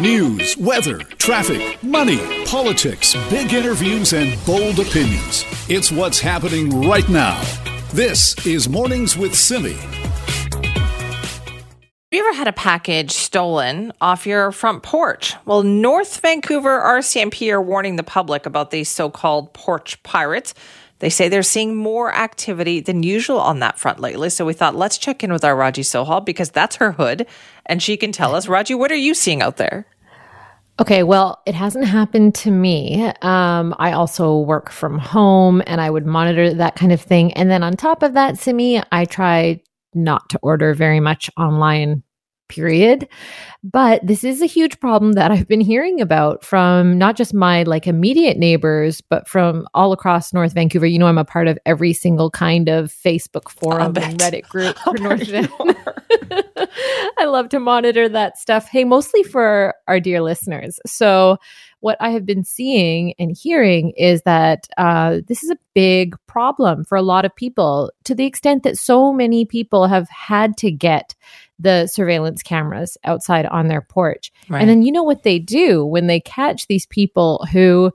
News, weather, traffic, money, politics, big interviews, and bold opinions. It's what's happening right now. This is Mornings with Simi. Have you ever had a package stolen off your front porch? Well, North Vancouver RCMP are warning the public about these so called porch pirates. They say they're seeing more activity than usual on that front lately. So we thought, let's check in with our Raji Sohal because that's her hood and she can tell us. Raji, what are you seeing out there? Okay, well, it hasn't happened to me. Um, I also work from home and I would monitor that kind of thing. And then on top of that, Simi, I try not to order very much online period. But this is a huge problem that I've been hearing about from not just my like immediate neighbors, but from all across North Vancouver. You know, I'm a part of every single kind of Facebook forum and Reddit group for North Vancouver. I love to monitor that stuff. Hey, mostly for our dear listeners. So what I have been seeing and hearing is that uh, this is a big problem for a lot of people to the extent that so many people have had to get the surveillance cameras outside on their porch. Right. And then you know what they do when they catch these people who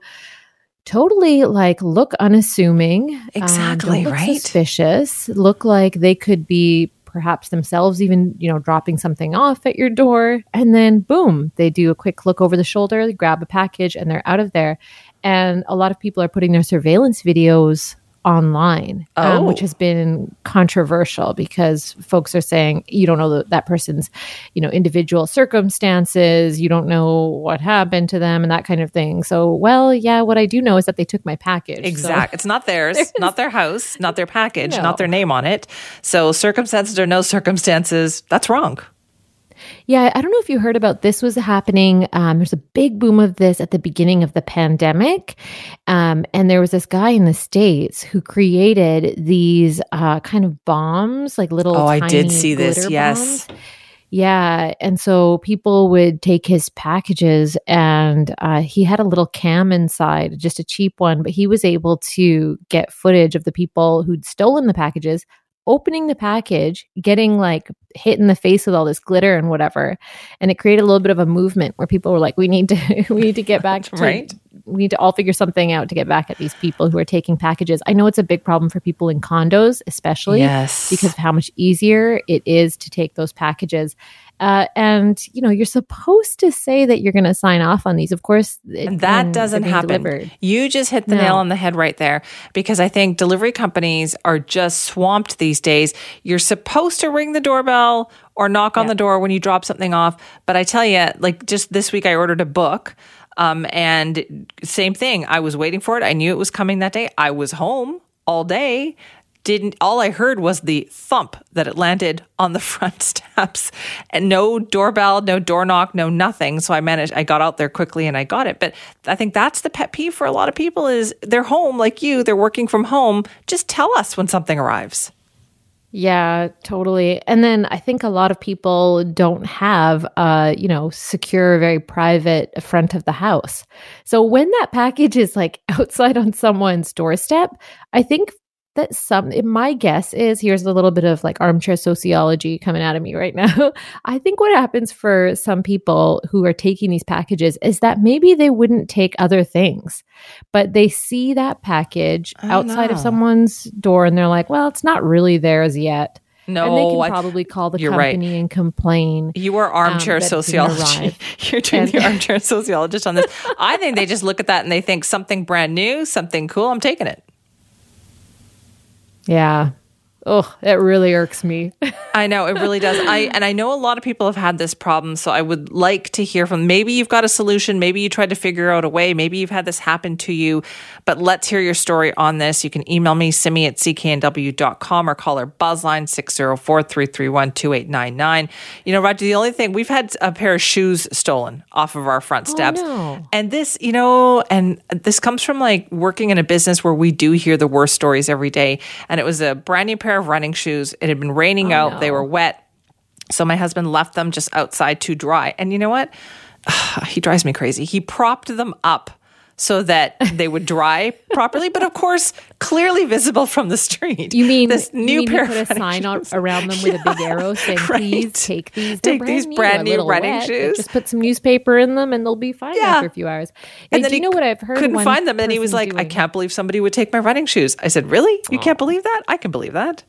totally like look unassuming um, exactly um, right suspicious look like they could be perhaps themselves even, you know, dropping something off at your door. And then boom, they do a quick look over the shoulder, grab a package, and they're out of there. And a lot of people are putting their surveillance videos online, oh. um, which oh. has been controversial because folks are saying you don't know the, that person's, you know, individual circumstances, you don't know what happened to them, and that kind of thing. So, well, yeah, what I do know is that they took my package. Exactly, so. it's not theirs, not their house, not their package, no. not their name on it. So, circumstances or no circumstances, that's wrong. Yeah, I don't know if you heard about this was happening. Um, there's a big boom of this at the beginning of the pandemic. Um, and there was this guy in the States who created these uh, kind of bombs, like little. Oh, I did see this. Yes. Yeah. And so people would take his packages and uh, he had a little cam inside, just a cheap one, but he was able to get footage of the people who'd stolen the packages opening the package, getting like hit in the face with all this glitter and whatever. And it created a little bit of a movement where people were like, we need to, we need to get back to, right. We need to all figure something out to get back at these people who are taking packages. I know it's a big problem for people in condos, especially yes. because of how much easier it is to take those packages. Uh, and you know you're supposed to say that you're going to sign off on these. Of course and that doesn't happen. delivered. you just hit the no. nail on the head right there because i think delivery companies are just swamped these days. You're supposed to ring the doorbell or knock on yeah. the door when you drop something off. But i tell you like just this week i ordered a book um, and same thing. I was waiting for it. I knew it was coming that day. I was home all day didn't all I heard was the thump that it landed on the front steps and no doorbell, no door knock, no nothing. So I managed I got out there quickly and I got it. But I think that's the pet peeve for a lot of people is they're home like you, they're working from home. Just tell us when something arrives. Yeah, totally. And then I think a lot of people don't have a, you know, secure, very private front of the house. So when that package is like outside on someone's doorstep, I think that some my guess is here's a little bit of like armchair sociology coming out of me right now i think what happens for some people who are taking these packages is that maybe they wouldn't take other things but they see that package outside of someone's door and they're like well it's not really theirs yet no, and they can probably call the company right. and complain. You are armchair um, sociology. You're doing and, the armchair sociologist on this. I think they just look at that and they think something brand new, something cool. I'm taking it. Yeah. Oh, it really irks me. I know it really does. I and I know a lot of people have had this problem, so I would like to hear from maybe you've got a solution, maybe you tried to figure out a way, maybe you've had this happen to you, but let's hear your story on this. You can email me, simi at cknw.com or call our buzzline 604-331-2899. You know, Raji, the only thing we've had a pair of shoes stolen off of our front oh, steps. Oh, no. And this, you know, and this comes from like working in a business where we do hear the worst stories every day. And it was a brand new pair pair of running shoes. It had been raining oh, out, no. they were wet. So my husband left them just outside to dry. And you know what? he drives me crazy. He propped them up so that they would dry properly. But of course, clearly visible from the street. You mean this new you pair put a sign shoes. around them with yeah, a big arrow saying, right. "Please take these. Take brand these new, brand new running wet. shoes. Just put some newspaper in them, and they'll be fine yeah. after a few hours." And, and then you know what I've heard? Couldn't find them, and he was like, doing. "I can't believe somebody would take my running shoes." I said, "Really? You oh. can't believe that? I can believe that."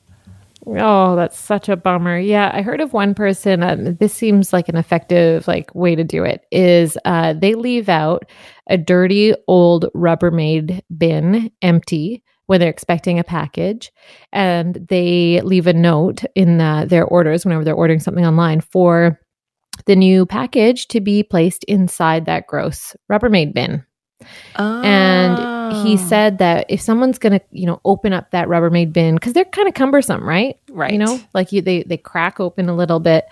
Oh, that's such a bummer. Yeah, I heard of one person. Um, this seems like an effective like way to do it. Is uh, they leave out a dirty old Rubbermaid bin empty when they're expecting a package, and they leave a note in the, their orders whenever they're ordering something online for the new package to be placed inside that gross Rubbermaid bin. Oh. And he oh. said that if someone's going to, you know, open up that Rubbermaid bin because they're kind of cumbersome, right? Right. You know, like you, they they crack open a little bit,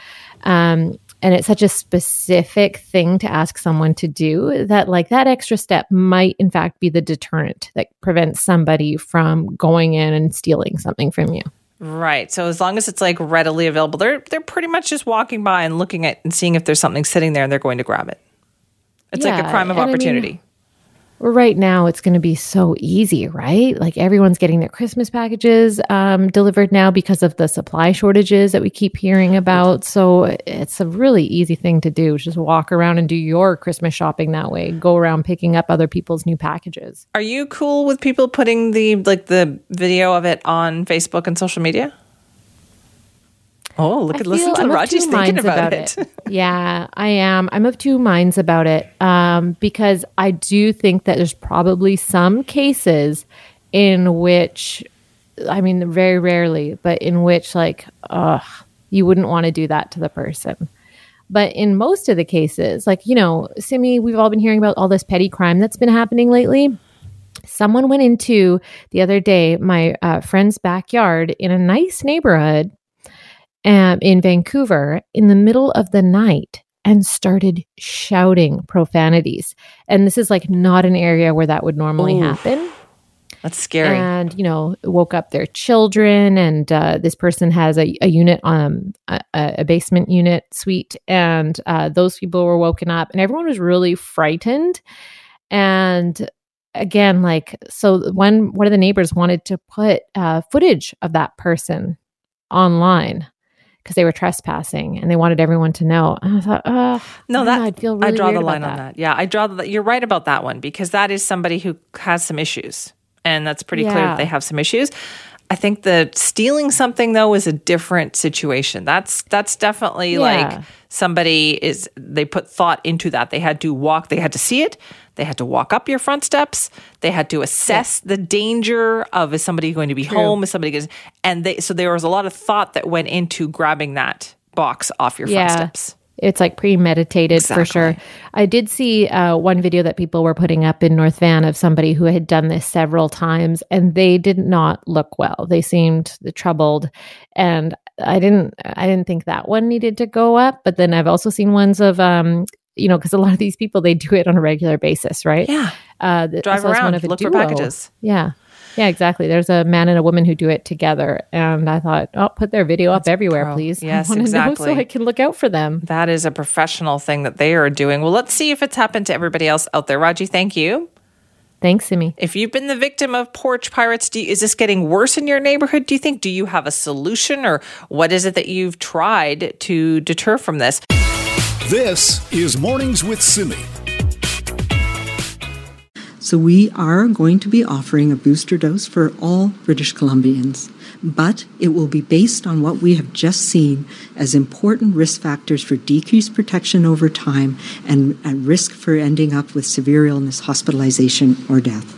um, and it's such a specific thing to ask someone to do that, like that extra step might, in fact, be the deterrent that prevents somebody from going in and stealing something from you. Right. So as long as it's like readily available, they're they're pretty much just walking by and looking at and seeing if there's something sitting there, and they're going to grab it. It's yeah, like a crime of opportunity. I mean, right now it's going to be so easy, right? Like everyone's getting their Christmas packages um, delivered now because of the supply shortages that we keep hearing about. So it's a really easy thing to do. Just walk around and do your Christmas shopping that way. Go around picking up other people's new packages. Are you cool with people putting the like the video of it on Facebook and social media? Oh, look at listen to I'm Raji's thinking about, about it. it. yeah, I am. I'm of two minds about it um, because I do think that there's probably some cases in which, I mean, very rarely, but in which like, uh, you wouldn't want to do that to the person. But in most of the cases, like you know, Simi, we've all been hearing about all this petty crime that's been happening lately. Someone went into the other day my uh, friend's backyard in a nice neighborhood um, in Vancouver in the middle of the night and started shouting profanities. And this is like not an area where that would normally Ooh, happen. That's scary. And, you know, woke up their children. And uh, this person has a, a unit, um, a, a, basement unit suite. And uh, those people were woken up and everyone was really frightened. And again, like, so one, one of the neighbors wanted to put uh, footage of that person online because they were trespassing and they wanted everyone to know. And I thought, oh, no, that I'd feel really I draw the line on that. Yeah, I draw the. You're right about that one because that is somebody who has some issues, and that's pretty yeah. clear that they have some issues. I think the stealing something though is a different situation. That's that's definitely yeah. like somebody is they put thought into that. They had to walk, they had to see it, they had to walk up your front steps, they had to assess yeah. the danger of is somebody going to be True. home, is somebody going and they so there was a lot of thought that went into grabbing that box off your yeah. front steps. It's like premeditated exactly. for sure. I did see uh, one video that people were putting up in North Van of somebody who had done this several times, and they did not look well. They seemed troubled, and I didn't. I didn't think that one needed to go up. But then I've also seen ones of, um, you know, because a lot of these people they do it on a regular basis, right? Yeah. Uh, Drive around, look duo. for packages. Yeah. Yeah, exactly. There's a man and a woman who do it together, and I thought, oh, put their video That's up everywhere, pro. please. Yes, exactly. so I can look out for them. That is a professional thing that they are doing. Well, let's see if it's happened to everybody else out there. Raji, thank you. Thanks, Simi. If you've been the victim of porch pirates, you, is this getting worse in your neighborhood? Do you think? Do you have a solution, or what is it that you've tried to deter from this? This is Mornings with Simi. So we are going to be offering a booster dose for all British Columbians, but it will be based on what we have just seen as important risk factors for decreased protection over time and at risk for ending up with severe illness, hospitalization, or death.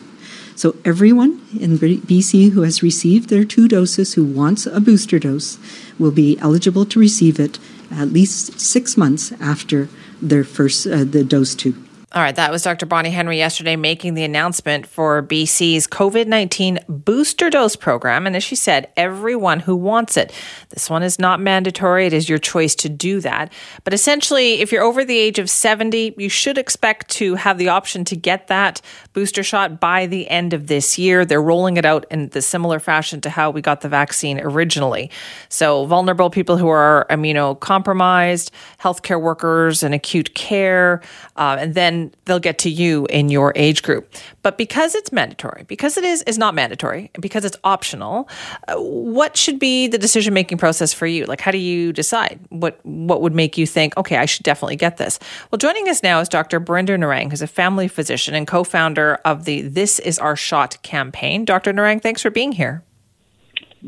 So everyone in BC who has received their two doses who wants a booster dose will be eligible to receive it at least six months after their first uh, the dose two. All right, that was Dr. Bonnie Henry yesterday making the announcement for BC's COVID 19 booster dose program. And as she said, everyone who wants it. This one is not mandatory, it is your choice to do that. But essentially, if you're over the age of 70, you should expect to have the option to get that booster shot by the end of this year. They're rolling it out in the similar fashion to how we got the vaccine originally. So, vulnerable people who are immunocompromised, healthcare workers and acute care, uh, and then then they'll get to you in your age group. But because it's mandatory, because it is is not mandatory, because it's optional, uh, what should be the decision making process for you? Like, how do you decide what what would make you think, okay, I should definitely get this? Well, joining us now is Dr. Birinder Narang, who's a family physician and co-founder of the This Is Our Shot campaign. Dr. Narang, thanks for being here.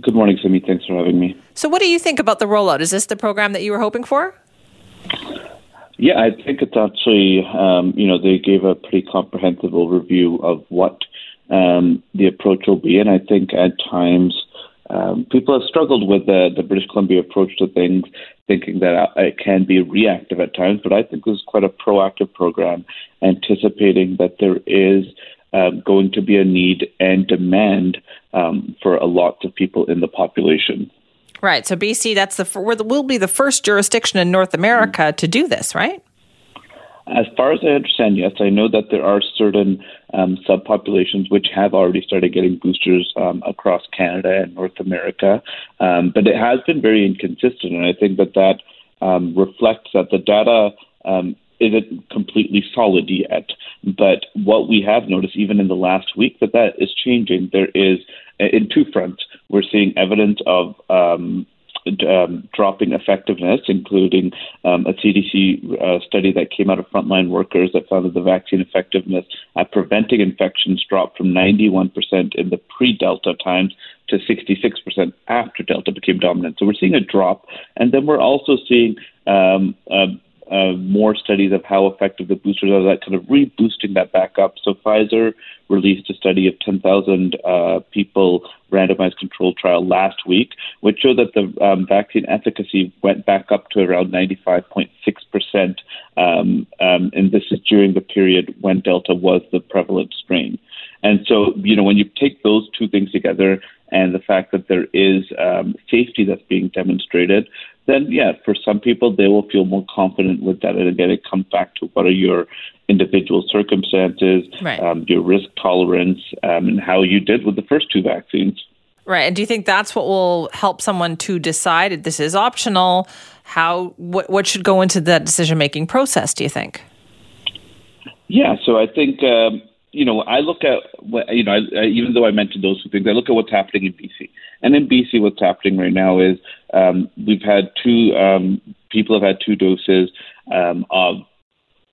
Good morning, Simi. Thanks for having me. So, what do you think about the rollout? Is this the program that you were hoping for? Yeah, I think it's actually, um, you know, they gave a pretty comprehensive overview of what um, the approach will be. And I think at times um, people have struggled with the, the British Columbia approach to things, thinking that uh, it can be reactive at times. But I think it was quite a proactive program, anticipating that there is uh, going to be a need and demand um, for a lot of people in the population. Right. So BC, that's the will be the first jurisdiction in North America to do this, right? As far as I understand, yes. I know that there are certain um, subpopulations which have already started getting boosters um, across Canada and North America, um, but it has been very inconsistent, and I think that that um, reflects that the data um, isn't completely solid yet. But what we have noticed, even in the last week, that that is changing. There is, in two fronts, we're seeing evidence of um, um, dropping effectiveness, including um, a CDC uh, study that came out of frontline workers that found that the vaccine effectiveness at preventing infections dropped from 91% in the pre Delta times to 66% after Delta became dominant. So we're seeing a drop. And then we're also seeing um, uh, uh, more studies of how effective the boosters are, that kind of reboosting that back up. So Pfizer released a study of 10,000 uh, people randomized controlled trial last week, which showed that the um, vaccine efficacy went back up to around 95.6%. Um, um, and this is during the period when Delta was the prevalent strain. And so, you know, when you take those two things together and the fact that there is um, safety that's being demonstrated, then yeah, for some people they will feel more confident with that. And again, it comes back to what are your individual circumstances, right. um, your risk tolerance, um, and how you did with the first two vaccines. Right. And do you think that's what will help someone to decide if this is optional? How what what should go into that decision making process? Do you think? Yeah. So I think. Um, you know, I look at you know, I, even though I mentioned those two things, I look at what's happening in BC. And in BC, what's happening right now is um, we've had two um, people have had two doses um, of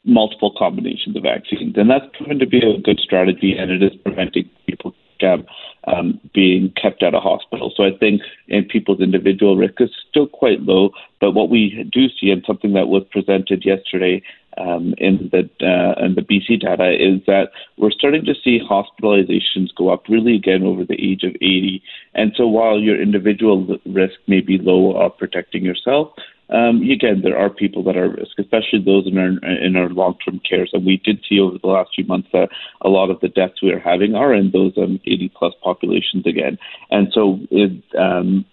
multiple combinations of vaccines, and that's proven to be a good strategy, and it is preventing people um, um, being kept out of hospital. So I think in people's individual risk is still quite low, but what we do see, and something that was presented yesterday um, in the uh, in the BC data is that we're starting to see hospitalizations go up really again over the age of 80. And so while your individual risk may be low of protecting yourself, um, again, there are people that are at risk, especially those in our in our long term cares. And we did see over the last few months that a lot of the deaths we are having are in those um, 80 plus populations again. And so, it, um,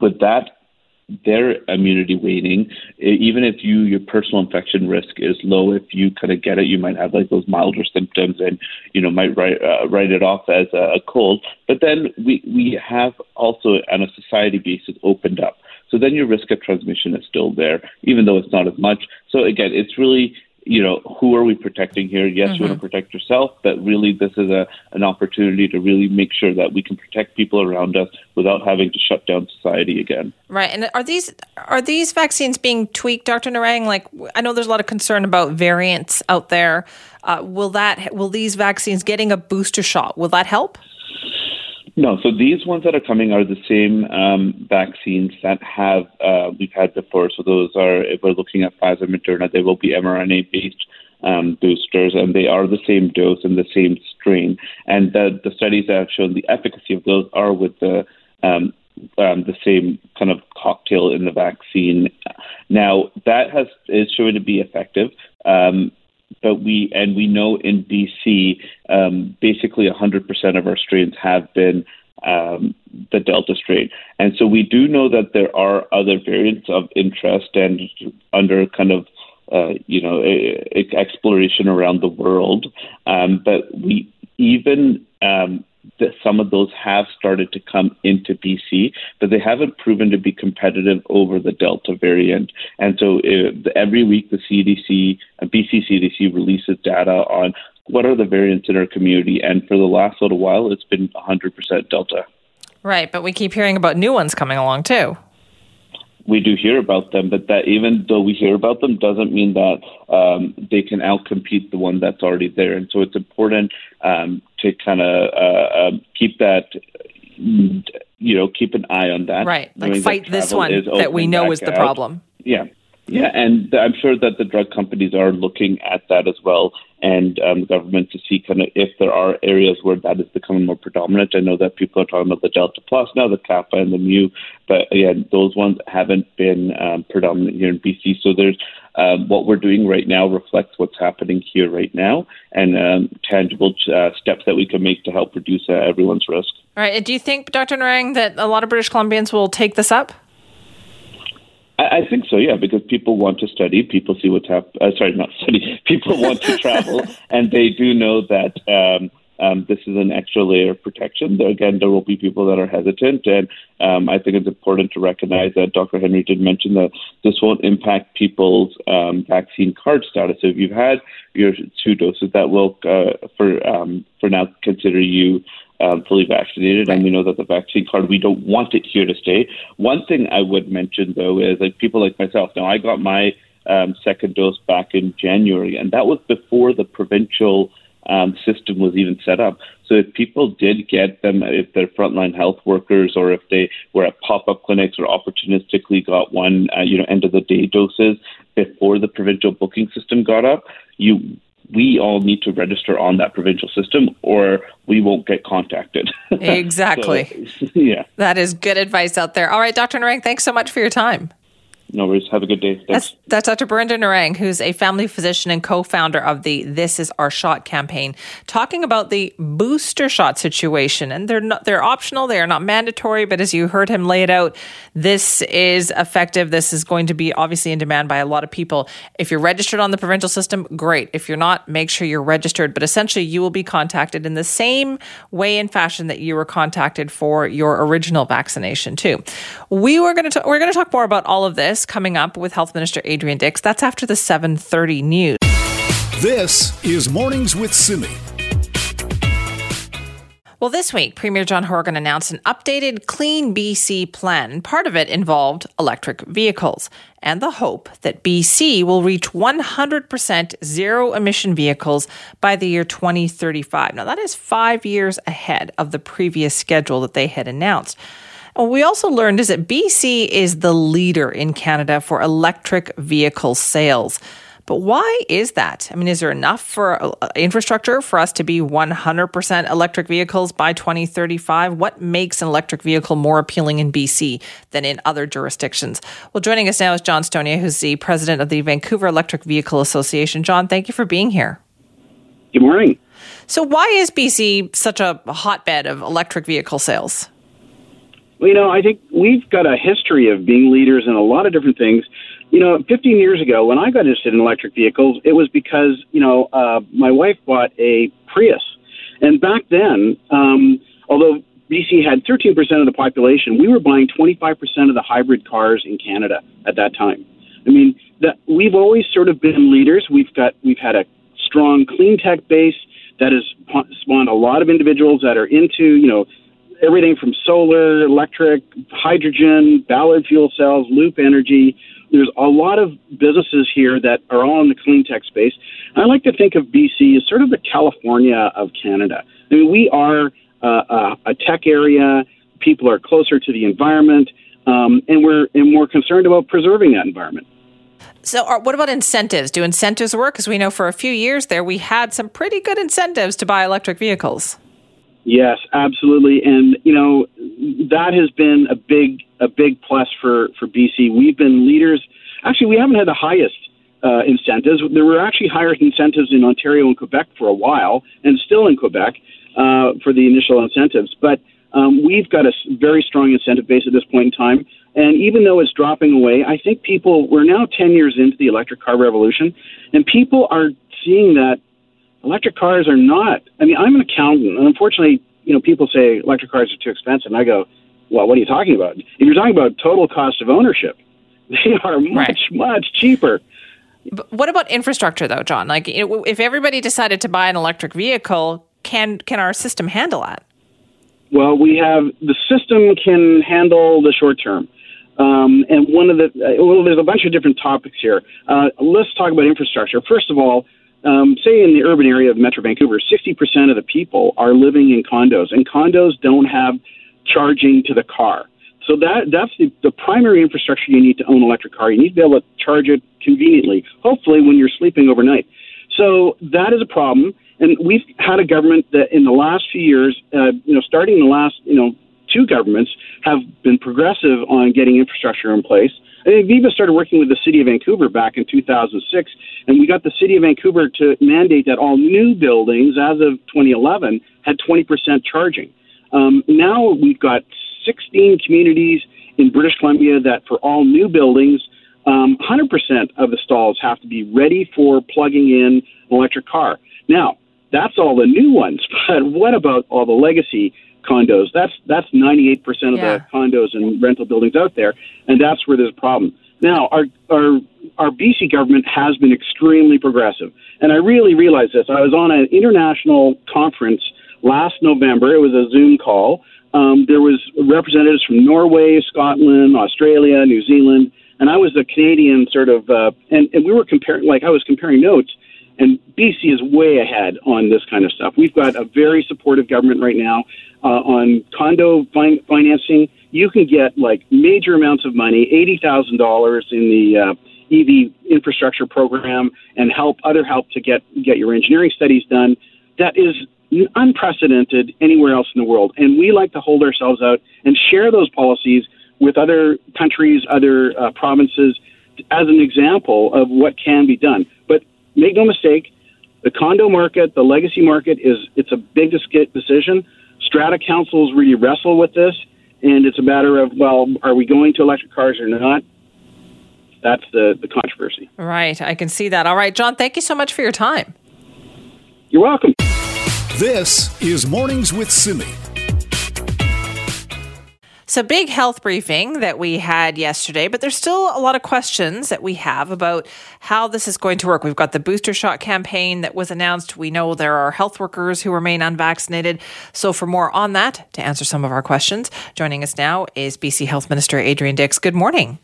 with that their immunity waning, even if you your personal infection risk is low, if you kind of get it, you might have like those milder symptoms and you know might write uh, write it off as a, a cold. But then we we have also on a society basis opened up. So then your risk of transmission is still there, even though it's not as much. So again, it's really you know, who are we protecting here? Yes, mm-hmm. you want to protect yourself, but really this is a, an opportunity to really make sure that we can protect people around us without having to shut down society again. Right. And are these are these vaccines being tweaked, Dr. Narang? Like I know there's a lot of concern about variants out there. Uh, will that will these vaccines getting a booster shot, will that help? No, so these ones that are coming are the same um, vaccines that have uh, we've had before. So those are, if we're looking at Pfizer, Moderna, they will be mRNA-based um, boosters, and they are the same dose and the same strain. And the, the studies that have shown the efficacy of those are with the um, um, the same kind of cocktail in the vaccine. Now that has is showing to be effective. Um, but we and we know in BC, um, basically 100% of our strains have been um, the Delta strain, and so we do know that there are other variants of interest and under kind of uh, you know exploration around the world, um, but we even um, some of those have started to come into BC, but they haven't proven to be competitive over the Delta variant. And so every week the CDC, uh, BC CDC releases data on what are the variants in our community. And for the last little while, it's been 100% Delta. Right, but we keep hearing about new ones coming along too we do hear about them, but that even though we hear about them doesn't mean that um, they can outcompete the one that's already there. And so it's important um, to kind of uh, uh, keep that, you know, keep an eye on that. Right, like fight this one that we know is the out. problem. Yeah, yeah, and I'm sure that the drug companies are looking at that as well, and um, government to see kind of if there are areas where that is becoming more predominant. I know that people are talking about the Delta Plus now, the Kappa and the Mu, but again, those ones haven't been um, predominant here in BC. So there's um, what we're doing right now reflects what's happening here right now, and um, tangible uh, steps that we can make to help reduce uh, everyone's risk. All right. Do you think, Dr. Narang, that a lot of British Columbians will take this up? I, think so, yeah, because people want to study, people see what's happening. Uh, sorry, not study. People want to travel, and they do know that um, um, this is an extra layer of protection. There, again, there will be people that are hesitant, and um, I think it's important to recognize that Dr. Henry did mention that this won't impact people's um, vaccine card status. So if you've had your two doses, that will, uh, for um, for now, consider you um, fully vaccinated, and we know that the vaccine card, we don't want it here to stay. One thing I would mention, though, is like people like myself. Now, I got my um, second dose back in January, and that was before the provincial um, system was even set up. So if people did get them, if they're frontline health workers, or if they were at pop-up clinics or opportunistically got one, uh, you know, end of the day doses before the provincial booking system got up, you we all need to register on that provincial system or we won't get contacted. Exactly. so, yeah. That is good advice out there. All right, Dr. Narang, thanks so much for your time. No worries. Have a good day. That's, that's Dr. Birinder Narang, who's a family physician and co founder of the This Is Our Shot campaign, talking about the booster shot situation. And they're not, they're optional, they are not mandatory, but as you heard him lay it out, this is effective. This is going to be obviously in demand by a lot of people. If you're registered on the provincial system, great. If you're not, make sure you're registered. But essentially, you will be contacted in the same way and fashion that you were contacted for your original vaccination, too. We were going to, we're going to talk more about all of this coming up with Health Minister Adrian Dix. That's after the 7:30 news. This is Mornings with Simi. Well, this week, Premier John Horgan announced an updated Clean BC plan, part of it involved electric vehicles and the hope that BC will reach 100% zero emission vehicles by the year 2035. Now, that is five years ahead of the previous schedule that they had announced. What we also learned is that BC is the leader in Canada for electric vehicle sales. But why is that? I mean, is there enough for uh, infrastructure for us to be 100% electric vehicles by 2035? What makes an electric vehicle more appealing in BC than in other jurisdictions? Well, joining us now is John Stonier, who's the president of the Vancouver Electric Vehicle Association. John, thank you for being here. Good morning. So, why is BC such a hotbed of electric vehicle sales? You know, I think we've got a history of being leaders in a lot of different things. You know, 15 years ago, when I got interested in electric vehicles, it was because, you know, uh, my wife bought a Prius. And back then, um, although BC had 13% of the population, we were buying 25% of the hybrid cars in Canada at that time. I mean, that we've always sort of been leaders. We've got we've had a strong clean tech base that has spawned a lot of individuals that are into, you know, everything from solar, electric, hydrogen, Ballard fuel cells, loop energy. There's a lot of businesses here that are all in the clean tech space. I like to think of BC as sort of the California of Canada. I mean, we are uh, a tech area. People are closer to the environment, um, and we're and concerned about preserving that environment. So, are, what about incentives? Do incentives work? Because we know for a few years there we had some pretty good incentives to buy electric vehicles. Yes, absolutely, and you know that has been a big a big plus for for BC. We've been leaders. Actually, we haven't had the highest uh, incentives. There were actually higher incentives in Ontario and Quebec for a while, and still in Quebec uh, for the initial incentives. But um, we've got a very strong incentive base at this point in time. And even though it's dropping away, I think people, we're now 10 years into the electric car revolution, and people are seeing that electric cars are not. I mean, I'm an accountant, and unfortunately, you know, people say electric cars are too expensive, and I go, well, what are you talking about? If you're talking about total cost of ownership, they are much, right. much cheaper. But what about infrastructure, though, John? Like, if everybody decided to buy an electric vehicle, can can our system handle that? Well, we have the system can handle the short term. Um, and one of the uh, well, there's a bunch of different topics here. Uh, let's talk about infrastructure. First of all, um, say in the urban area of Metro Vancouver, 60% of the people are living in condos, and condos don't have charging to the car. So that that's the, the primary infrastructure you need to own an electric car. You need to be able to charge it conveniently, hopefully when you're sleeping overnight. So that is a problem. And we've had a government that in the last few years, uh, you know, starting in the last, you know, two governments have been progressive on getting infrastructure in place. I think VEVA started working with the city of Vancouver back in 2006, and we got the city of Vancouver to mandate that all new buildings, as of 2011, had 20% charging. Um, now we've got 16 communities in British Columbia that for all new buildings, um, 100% of the stalls have to be ready for plugging in an electric car. Now, that's all the new ones, but what about all the legacy condos? That's that's 98% of yeah. the condos and rental buildings out there, and that's where there's a problem. Now, our our our BC government has been extremely progressive, and I really realized this. I was on an international conference last November. It was a Zoom call. Um, there was representatives from Norway, Scotland, Australia, New Zealand, and I was a Canadian sort of, uh, and, and we were comparing, like I was comparing notes, and BC is way ahead on this kind of stuff. We've got a very supportive government right now uh, on condo fin- financing. You can get like major amounts of money, eighty thousand dollars in the uh, EV infrastructure program, and help other help to get get your engineering studies done. That is unprecedented anywhere else in the world. And we like to hold ourselves out and share those policies with other countries, other uh, provinces, as an example of what can be done. But make no mistake, the condo market, the legacy market is it's a big decision. Strata councils really wrestle with this, and it's a matter of well, are we going to electric cars or not? That's the the controversy. Right, I can see that. All right, John, thank you so much for your time. You're welcome. This is Mornings with Simi. So, big health briefing that we had yesterday, but there's still a lot of questions that we have about how this is going to work. We've got the booster shot campaign that was announced. We know there are health workers who remain unvaccinated. So, for more on that, to answer some of our questions, joining us now is BC Health Minister Adrian Dix. Good morning.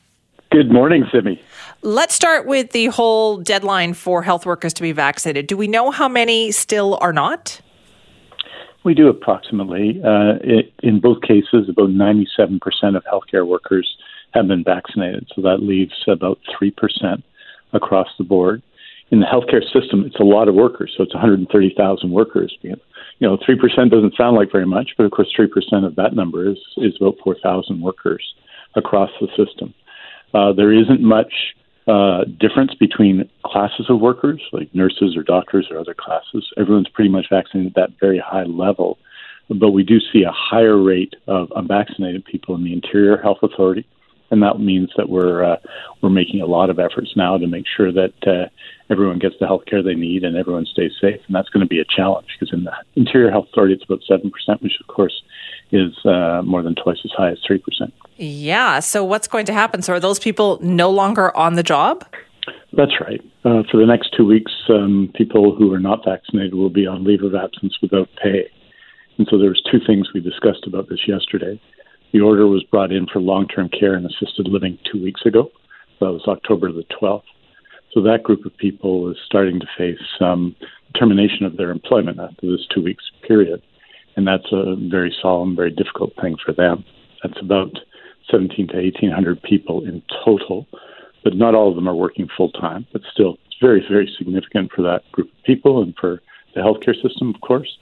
Good morning, Simi. Let's start with the whole deadline for health workers to be vaccinated. Do we know how many still are not? We do approximately. Uh, it, in both cases, about 97% of healthcare workers have been vaccinated, so that leaves about 3% across the board. In the healthcare system, it's a lot of workers, so it's 130,000 workers. You know, 3% doesn't sound like very much, but of course, 3% of that number is, is about 4,000 workers across the system. Uh, there isn't much uh, difference between classes of workers, like nurses or doctors or other classes. Everyone's pretty much vaccinated at that very high level. But we do see a higher rate of unvaccinated people in the Interior Health Authority, and that means that we're uh, we're making a lot of efforts now to make sure that uh, everyone gets the health care they need and everyone stays safe. And that's going to be a challenge because in the Interior Health Authority, it's about seven percent, which of course is uh, more than twice as high as three percent. Yeah. So what's going to happen? So are those people no longer on the job? That's right. Uh, for the next two weeks, um, people who are not vaccinated will be on leave of absence without pay. And so there was two things we discussed about this yesterday. The order was brought in for long-term care and assisted living two weeks ago. That was October the 12th. So that group of people is starting to face um, termination of their employment after this two weeks period. And that's a very solemn, very difficult thing for them. That's about 17 to 1800 people in total, but not all of them are working full time. But still, it's very, very significant for that group of people and for the healthcare system, of course.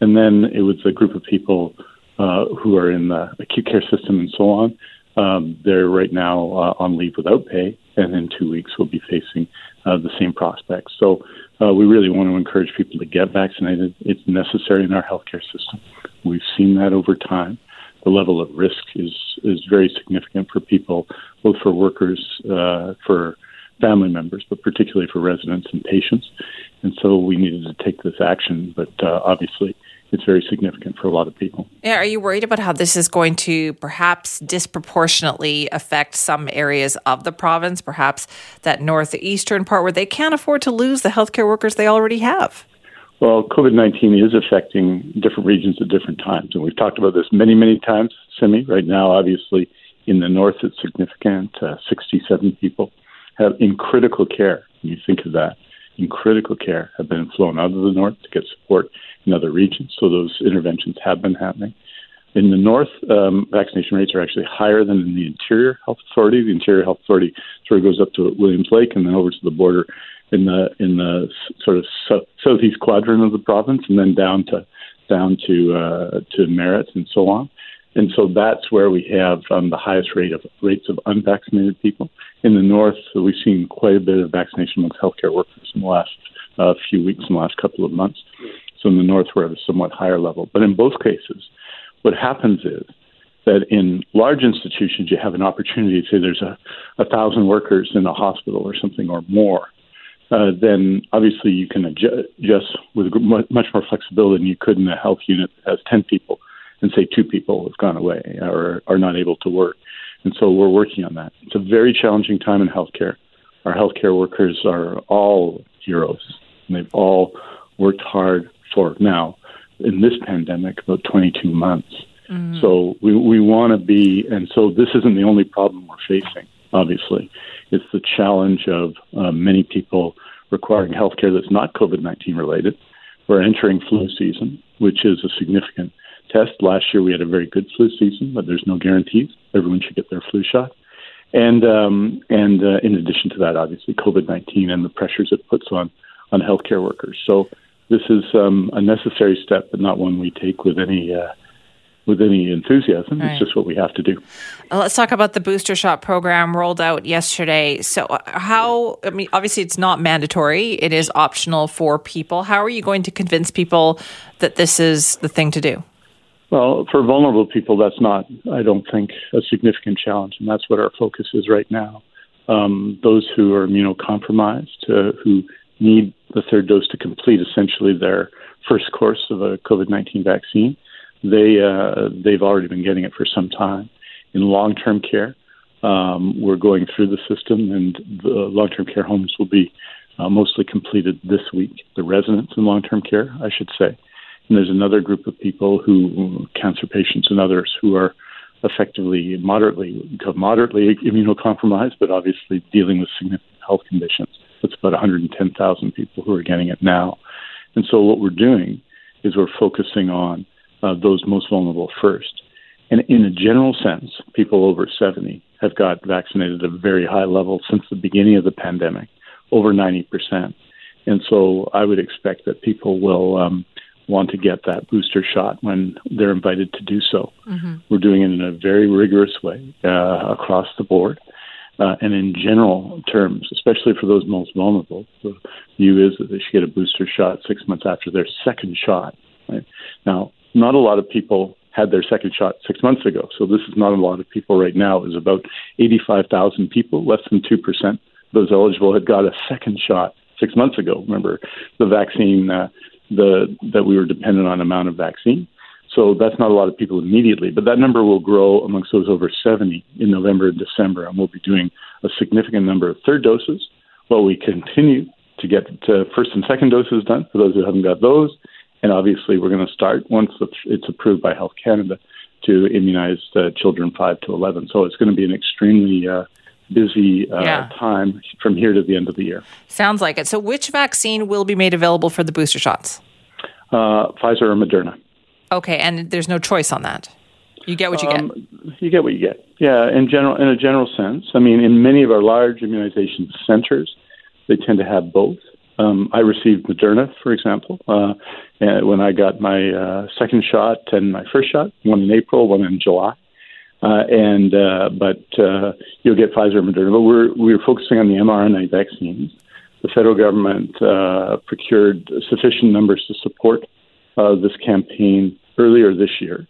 And then it was a group of people uh, who are in the acute care system and so on. Um, they're right now uh, on leave without pay, and in two weeks will be facing uh, the same prospects. So uh, we really want to encourage people to get vaccinated. It's necessary in our healthcare system. We've seen that over time the level of risk is is very significant for people, both for workers, uh, for family members, but particularly for residents and patients. and so we needed to take this action. But uh, obviously, it's very significant for a lot of people. Yeah, are you worried about how this is going to perhaps disproportionately affect some areas of the province, perhaps that northeastern part where they can't afford to lose the healthcare workers they already have? Well, COVID 19 is affecting different regions at different times. And we've talked about this many, many times, Simi. Right now, obviously, in the north, it's significant. Uh, 67 people have in critical care. You think of that, in critical care have been flown out of the north to get support in other regions. So those interventions have been happening. In the north, um, vaccination rates are actually higher than in the Interior Health Authority. The Interior Health Authority sort of goes up to Williams Lake and then over to the border in the in the sort of so, southeast quadrant of the province, and then down to down to uh, to Merritt and so on. And so that's where we have um, the highest rate of rates of unvaccinated people. In the north, we've seen quite a bit of vaccination amongst healthcare workers in the last uh, few weeks, in the last couple of months. So in the north, we're at a somewhat higher level. But in both cases, what happens is that in large institutions, you have an opportunity say there's a, a thousand workers in a hospital or something or more uh, then obviously you can adjust with much more flexibility than you could in a health unit that has 10 people and say two people have gone away or are not able to work. And so we're working on that. It's a very challenging time in healthcare. Our healthcare workers are all heroes, and they've all worked hard for now in this pandemic about 22 months. Mm-hmm. So we we want to be, and so this isn't the only problem we're facing. Obviously, it's the challenge of uh, many people requiring healthcare that's not COVID 19 related. We're entering flu season, which is a significant test. Last year we had a very good flu season, but there's no guarantees. Everyone should get their flu shot. And um, and uh, in addition to that, obviously COVID 19 and the pressures it puts on on healthcare workers. So this is um, a necessary step, but not one we take with any uh, with any enthusiasm. Right. It's just what we have to do. Let's talk about the booster shot program rolled out yesterday. So, uh, how, I mean, obviously it's not mandatory, it is optional for people. How are you going to convince people that this is the thing to do? Well, for vulnerable people, that's not, I don't think, a significant challenge. And that's what our focus is right now. Um, those who are immunocompromised, uh, who need the third dose to complete essentially their first course of a COVID 19 vaccine they uh, they've already been getting it for some time. In long-term care, um, we're going through the system, and the long-term care homes will be uh, mostly completed this week. The residents in long-term care, I should say, and there's another group of people who, cancer patients and others, who are effectively moderately moderately immunocompromised, but obviously dealing with significant health conditions. That's about 110,000 people who are getting it now. And so what we're doing is we're focusing on uh, those most vulnerable first. And in a general sense, people over 70 have got vaccinated at a very high level since the beginning of the pandemic, over 90%. And so I would expect that people will um, want to get that booster shot when they're invited to do so. Mm-hmm. We're doing it in a very rigorous way uh, across the board. Uh, and in general terms, especially for those most vulnerable, the view is that they should get a booster shot six months after their second shot. Right? Now, not a lot of people had their second shot six months ago. So this is not a lot of people right now. It was about 85,000 people, less than 2%. Those eligible had got a second shot six months ago. Remember the vaccine, uh, the that we were dependent on amount of vaccine. So that's not a lot of people immediately, but that number will grow amongst those over 70 in November and December, and we'll be doing a significant number of third doses while we continue to get to first and second doses done for those who haven't got those, and obviously, we're going to start once it's approved by Health Canada to immunize children 5 to 11. So it's going to be an extremely uh, busy uh, yeah. time from here to the end of the year. Sounds like it. So, which vaccine will be made available for the booster shots? Uh, Pfizer or Moderna. Okay, and there's no choice on that. You get what you um, get. You get what you get. Yeah, in general, in a general sense. I mean, in many of our large immunization centers, they tend to have both. Um, I received Moderna, for example, uh, when I got my uh, second shot and my first shot, one in April, one in July. Uh, and uh, but uh, you'll get Pfizer and Moderna. But we're we're focusing on the mRNA vaccines. The federal government uh, procured sufficient numbers to support uh, this campaign earlier this year,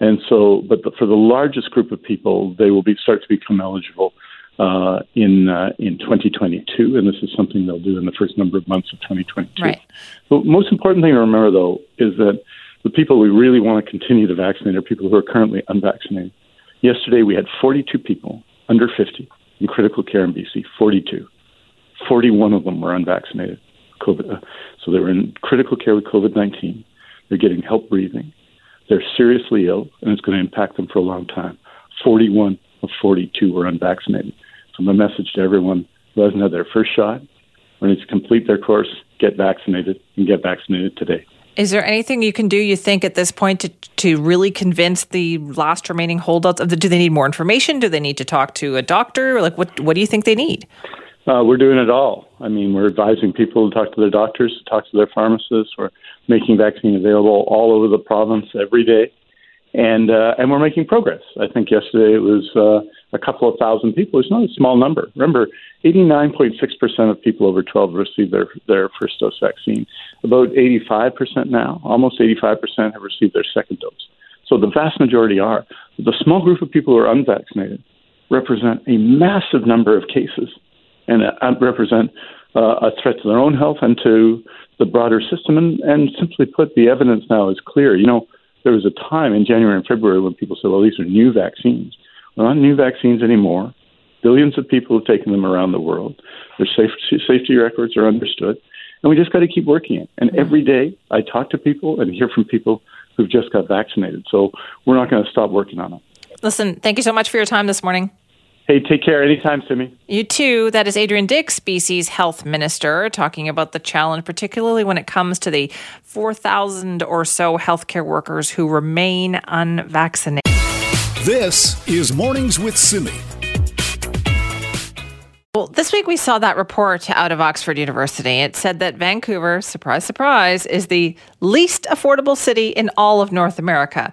and so but the, for the largest group of people, they will be start to become eligible uh, in uh, in 2022, and this is something they'll do in the first number of months of 2022. Right. The most important thing to remember, though, is that the people we really want to continue to vaccinate are people who are currently unvaccinated. Yesterday, we had 42 people under 50 in critical care in BC. 42. 41 of them were unvaccinated. COVID, uh, so they were in critical care with COVID 19. They're getting help breathing. They're seriously ill, and it's going to impact them for a long time. 41 of 42 were unvaccinated. So my message to everyone who hasn't had their first shot or needs to complete their course, get vaccinated and get vaccinated today. Is there anything you can do, you think, at this point to, to really convince the last remaining holdouts? Of the, do they need more information? Do they need to talk to a doctor? Like, what, what do you think they need? Uh, we're doing it all. I mean, we're advising people to talk to their doctors, to talk to their pharmacists. We're making vaccine available all over the province every day and uh, and we're making progress. I think yesterday it was uh, a couple of thousand people. It's not a small number. Remember, 89.6% of people over 12 received their their first dose vaccine. About 85% now, almost 85% have received their second dose. So the vast majority are. The small group of people who are unvaccinated represent a massive number of cases and uh, represent uh, a threat to their own health and to the broader system. And, and simply put, the evidence now is clear. You know there was a time in January and February when people said, well, these are new vaccines. Well, not new vaccines anymore. Billions of people have taken them around the world. Their safety, safety records are understood. And we just got to keep working it. And every day I talk to people and hear from people who've just got vaccinated. So we're not going to stop working on it. Listen, thank you so much for your time this morning. Hey, take care anytime, Simi. You too. That is Adrian Dix, BC's health minister, talking about the challenge, particularly when it comes to the 4,000 or so healthcare workers who remain unvaccinated. This is Mornings with Simi. Well, this week we saw that report out of Oxford University. It said that Vancouver, surprise, surprise, is the least affordable city in all of North America.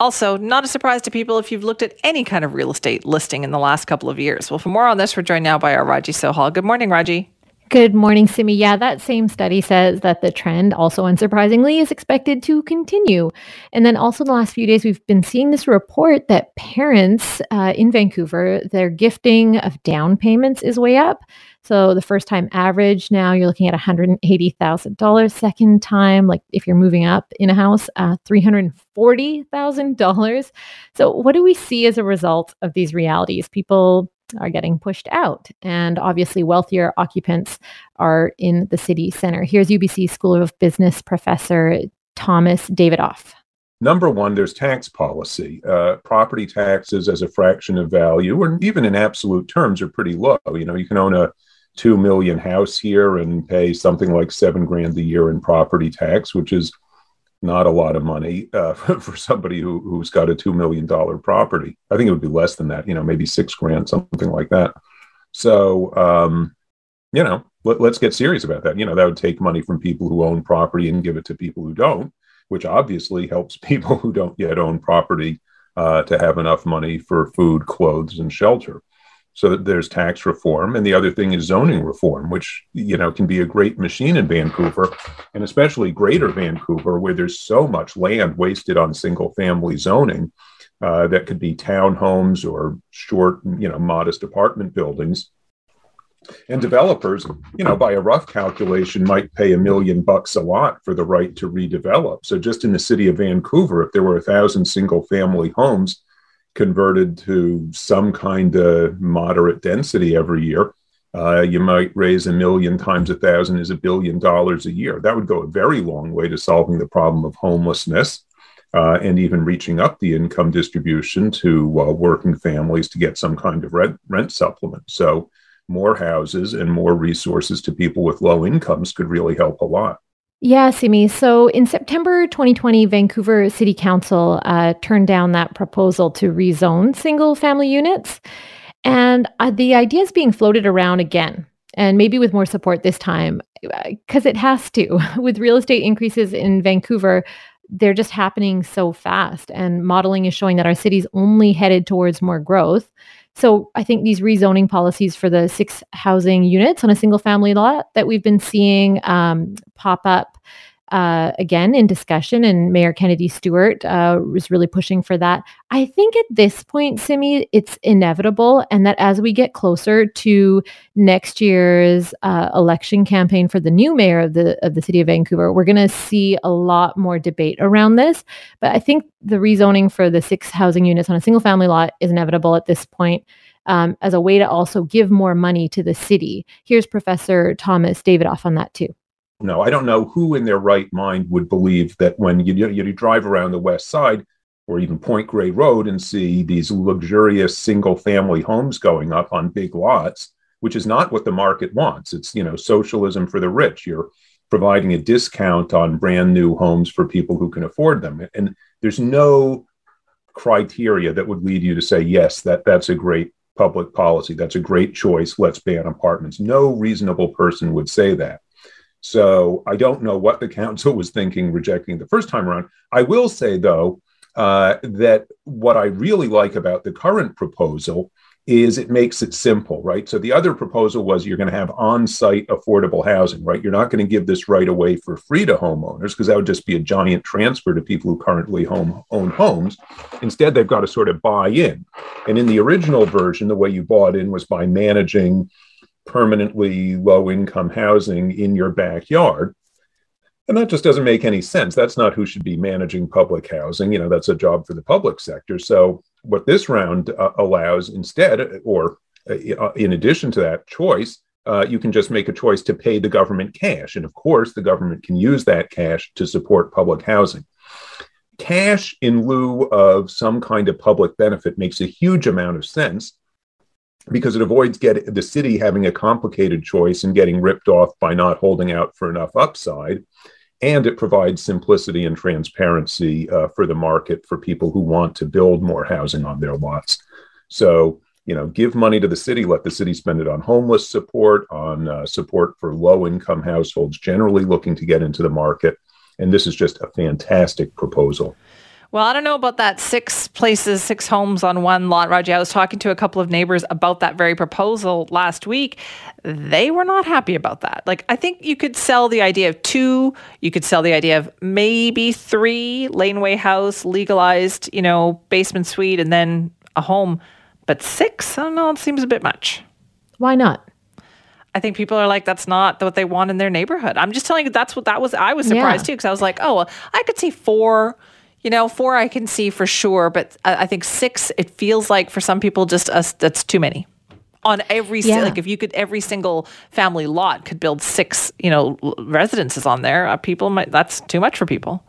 Also, not a surprise to people if you've looked at any kind of real estate listing in the last couple of years. Well, for more on this, we're joined now by our Raji Sohal. Good morning, Raji. Good morning, Simi. Yeah, that same study says that the trend, also unsurprisingly, is expected to continue. And then also the last few days, we've been seeing this report that parents uh, in Vancouver, their gifting of down payments is way up. So the first time average now you're looking at $180,000. Second time, like if you're moving up in a house, uh, $340,000. So what do we see as a result of these realities? People are getting pushed out, and obviously wealthier occupants are in the city center. Here's UBC School of Business professor Thomas Davidoff. Number one, there's tax policy. Uh, property taxes as a fraction of value, or even in absolute terms, are pretty low. You know, you can own a two million house here and pay something like seven grand a year in property tax, which is not a lot of money uh, for somebody who, who's got a two million dollar property. I think it would be less than that, you know, maybe six grand, something like that. So, um, you know, let, let's get serious about that. You know, that would take money from people who own property and give it to people who don't, which obviously helps people who don't yet own property uh, to have enough money for food, clothes, and shelter. So there's tax reform, and the other thing is zoning reform, which you know can be a great machine in Vancouver, and especially Greater Vancouver, where there's so much land wasted on single-family zoning uh, that could be townhomes or short, you know, modest apartment buildings. And developers, you know, by a rough calculation, might pay a million bucks a lot for the right to redevelop. So just in the city of Vancouver, if there were a thousand single-family homes converted to some kind of moderate density every year, uh, you might raise a million times a thousand is a billion dollars a year. That would go a very long way to solving the problem of homelessness uh, and even reaching up the income distribution to uh, working families to get some kind of rent, rent supplement. So, more houses and more resources to people with low incomes could really help a lot. Yeah, Simi. So in September 2020, Vancouver City Council uh, turned down that proposal to rezone single family units. And uh, the idea is being floated around again, and maybe with more support this time, because uh, it has to. with real estate increases in Vancouver, they're just happening so fast. And modeling is showing that our city's only headed towards more growth. So I think these rezoning policies for the six housing units on a single family lot that we've been seeing um, pop up uh, again in discussion, and Mayor Kennedy Stewart uh, was really pushing for that. I think at this point, Simi, it's inevitable, and that as we get closer to next year's uh, election campaign for the new mayor of the of the city of Vancouver, we're going to see a lot more debate around this. But I think the rezoning for the six housing units on a single family lot is inevitable at this point. Um, as a way to also give more money to the city. Here's Professor Thomas Davidoff on that too. No, I don't know who in their right mind would believe that when you, you, you drive around the west side or even Point Grey Road and see these luxurious single family homes going up on big lots, which is not what the market wants. It's, you know, socialism for the rich. You're providing a discount on brand new homes for people who can afford them. And there's no criteria that would lead you to say, yes, that that's a great public policy. That's a great choice. Let's ban apartments. No reasonable person would say that. So I don't know what the council was thinking rejecting the first time around. I will say, though, uh, that what I really like about the current proposal is it makes it simple, right? So the other proposal was you're going to have on site affordable housing, right? You're not going to give this right away for free to homeowners because that would just be a giant transfer to people who currently home, own homes. Instead, they've got to sort of buy in. And in the original version, the way you bought in was by managing permanently low income housing in your backyard. And that just doesn't make any sense. That's not who should be managing public housing. You know, that's a job for the public sector. So, what this round uh, allows instead, or uh, in addition to that choice, uh, you can just make a choice to pay the government cash. And of course, the government can use that cash to support public housing. Cash in lieu of some kind of public benefit makes a huge amount of sense because it avoids get the city having a complicated choice and getting ripped off by not holding out for enough upside. And it provides simplicity and transparency uh, for the market for people who want to build more housing on their lots. So you know give money to the city let the city spend it on homeless support on uh, support for low income households generally looking to get into the market. And this is just a fantastic proposal well, I don't know about that six places, six homes on one lot, Raji. I was talking to a couple of neighbors about that very proposal last week. They were not happy about that. Like, I think you could sell the idea of two, you could sell the idea of maybe three laneway house, legalized, you know, basement suite, and then a home. But six, I don't know, it seems a bit much. Why not? I think people are like, that's not what they want in their neighborhood. I'm just telling you, that's what that was. I was surprised yeah. too, because I was like, oh, well, I could see four you know, four I can see for sure, but I think six, it feels like for some people, just us, that's too many. On every, yeah. like if you could, every single family lot could build six, you know, residences on there, uh, people might, that's too much for people.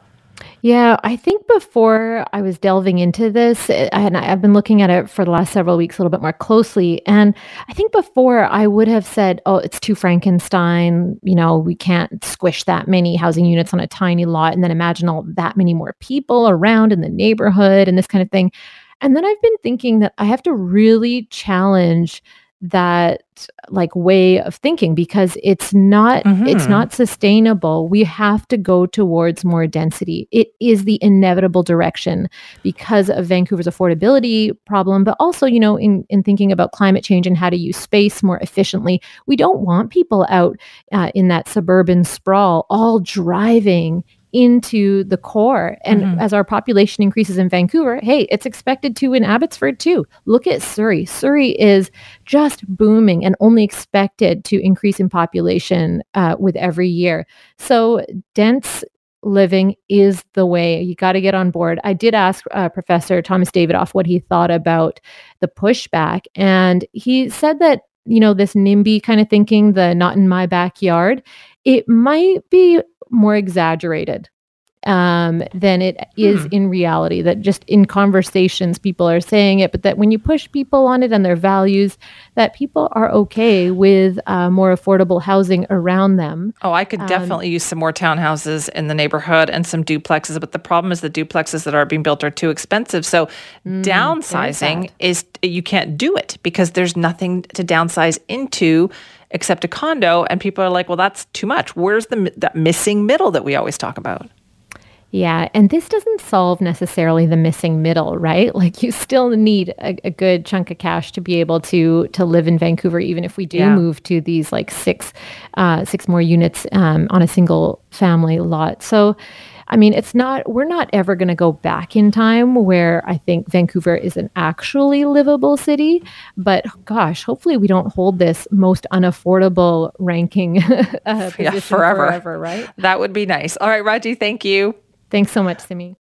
Yeah, I think before I was delving into this, eh, and I've been looking at it for the last several weeks a little bit more closely. And I think before I would have said, oh, it's too Frankenstein. You know, we can't squish that many housing units on a tiny lot and then imagine all that many more people around in the neighborhood and this kind of thing. And then I've been thinking that I have to really challenge that like way of thinking because it's not mm-hmm. it's not sustainable. We have to go towards more density. It is the inevitable direction because of vancouver's affordability problem but also you know in in thinking about climate change and how to use space more efficiently. We don't want people out uh, in that suburban sprawl all driving into the core. And mm-hmm. as our population increases in Vancouver, hey, it's expected to in Abbotsford too. Look at Surrey. Surrey is just booming and only expected to increase in population uh, with every year. So dense living is the way. You got to get on board. I did ask uh, Professor Thomas Davidoff what he thought about the pushback, and he said that you know this NIMBY kind of thinking, the not in my backyard, it might be more exaggerated um, than it is hmm. in reality. That just in conversations, people are saying it, but that when you push people on it and their values, that people are okay with uh, more affordable housing around them. Oh, I could um, definitely use some more townhouses in the neighborhood and some duplexes, but the problem is the duplexes that are being built are too expensive. So mm, downsizing is you can't do it because there's nothing to downsize into except a condo and people are like well that's too much where's the that missing middle that we always talk about Yeah, and this doesn't solve necessarily the missing middle, right? Like you still need a, a good chunk of cash to be able to to live in Vancouver, even if we do yeah. move to these like six uh, six more units um, on a single family lot. So I mean, it's not, we're not ever going to go back in time where I think Vancouver is an actually livable city. But gosh, hopefully we don't hold this most unaffordable ranking uh, yeah, forever. forever, right? That would be nice. All right, Raji, thank you. Thanks so much, Simi.